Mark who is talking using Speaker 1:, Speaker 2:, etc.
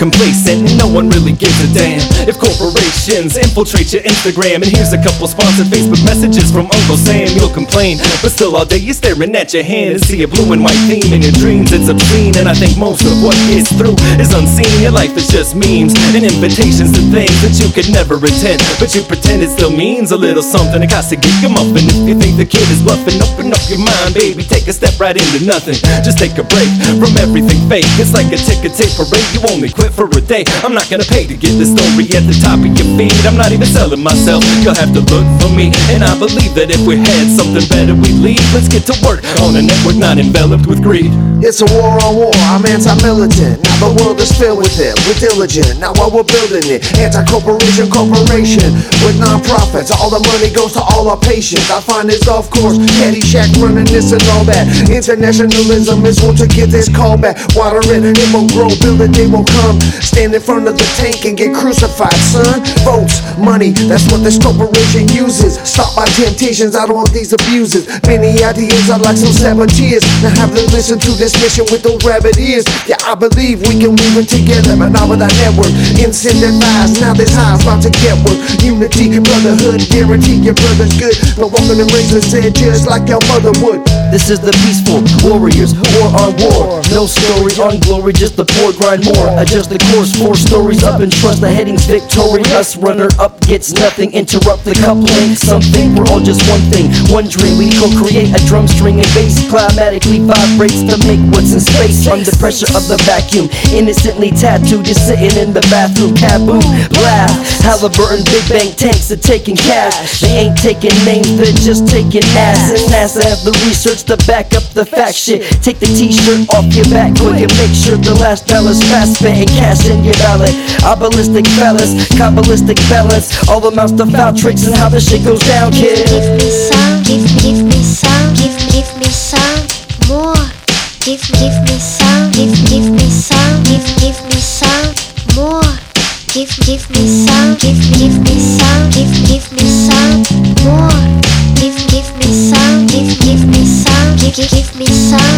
Speaker 1: complacent, no one really gives a damn. If corporations infiltrate your Instagram, and here's a couple sponsored Facebook messages from Uncle Sam, you'll complain. But still, all day you're staring at your hand and see a blue and white theme in your dreams. It's obscene, and I think most of what gets through is unseen. Your life is just memes and invitations to things that you could never attend. But you pretend it still means a little something. It got to get you muffin. If you think the kid is bluffing, open up your mind, baby. Take a step right into nothing. Just take a break from everything fake. It's like a ticker tape parade. You only quit for a day. I'm not gonna pay to get the story at the top of your feed. I'm not even selling myself. You'll have to look for me. And I believe that if we had something better, we'd leave. Let's get to work on a network not enveloped with greed.
Speaker 2: It's a war on war, I'm anti-militant. Now the world is filled with it, we're diligent. Now while we're building it, anti-corporation corporation with non-profits. All the money goes to all our patients. I find this off course, running this and all that. Internationalism is one to get this call back. Water it, it won't grow, build it, they won't come. Stand in front of the tank and get crucified, son. Votes, money, that's what this corporation uses. Stop my temptations, I don't want these abuses. Many ideas are like some saboteers. Now have to listen to this mission with those rabbit ears. Yeah, I believe we can weave it together, but not with our network. Incentivized, now this high's about to get work. Unity, brotherhood, guarantee your brother's good. No walking the razor's edge just like your mother would.
Speaker 3: This is the peaceful warriors, war on war. No story on glory, just the poor grind more. Adjust the course, four stories up and trust the heading's victorious. Runner up gets nothing, interrupt the coupling. Something, we're all just one thing, one dream. We co-create a drum string and bass climatically vibrates to make what's in space under pressure of the vacuum. Innocently tattooed, you're sitting in the bathroom, kaboom, blast. Halliburton, big bank tanks are taking cash. They ain't taking names, they're just taking ass. And NASA have the research to back up the fact shit. Take the t-shirt off your back quick and make sure the last dollar's fast spent and cash in your ballot. ballistic fellas, kabbalistic balance. All amounts to foul tricks and how the shit goes down, kid.
Speaker 4: Give me some, give, give me some, give, give me some more. Give, give me some, give, give me some, give, give me some more. Give, give me some, give, give me some, give, give me some more. Give me some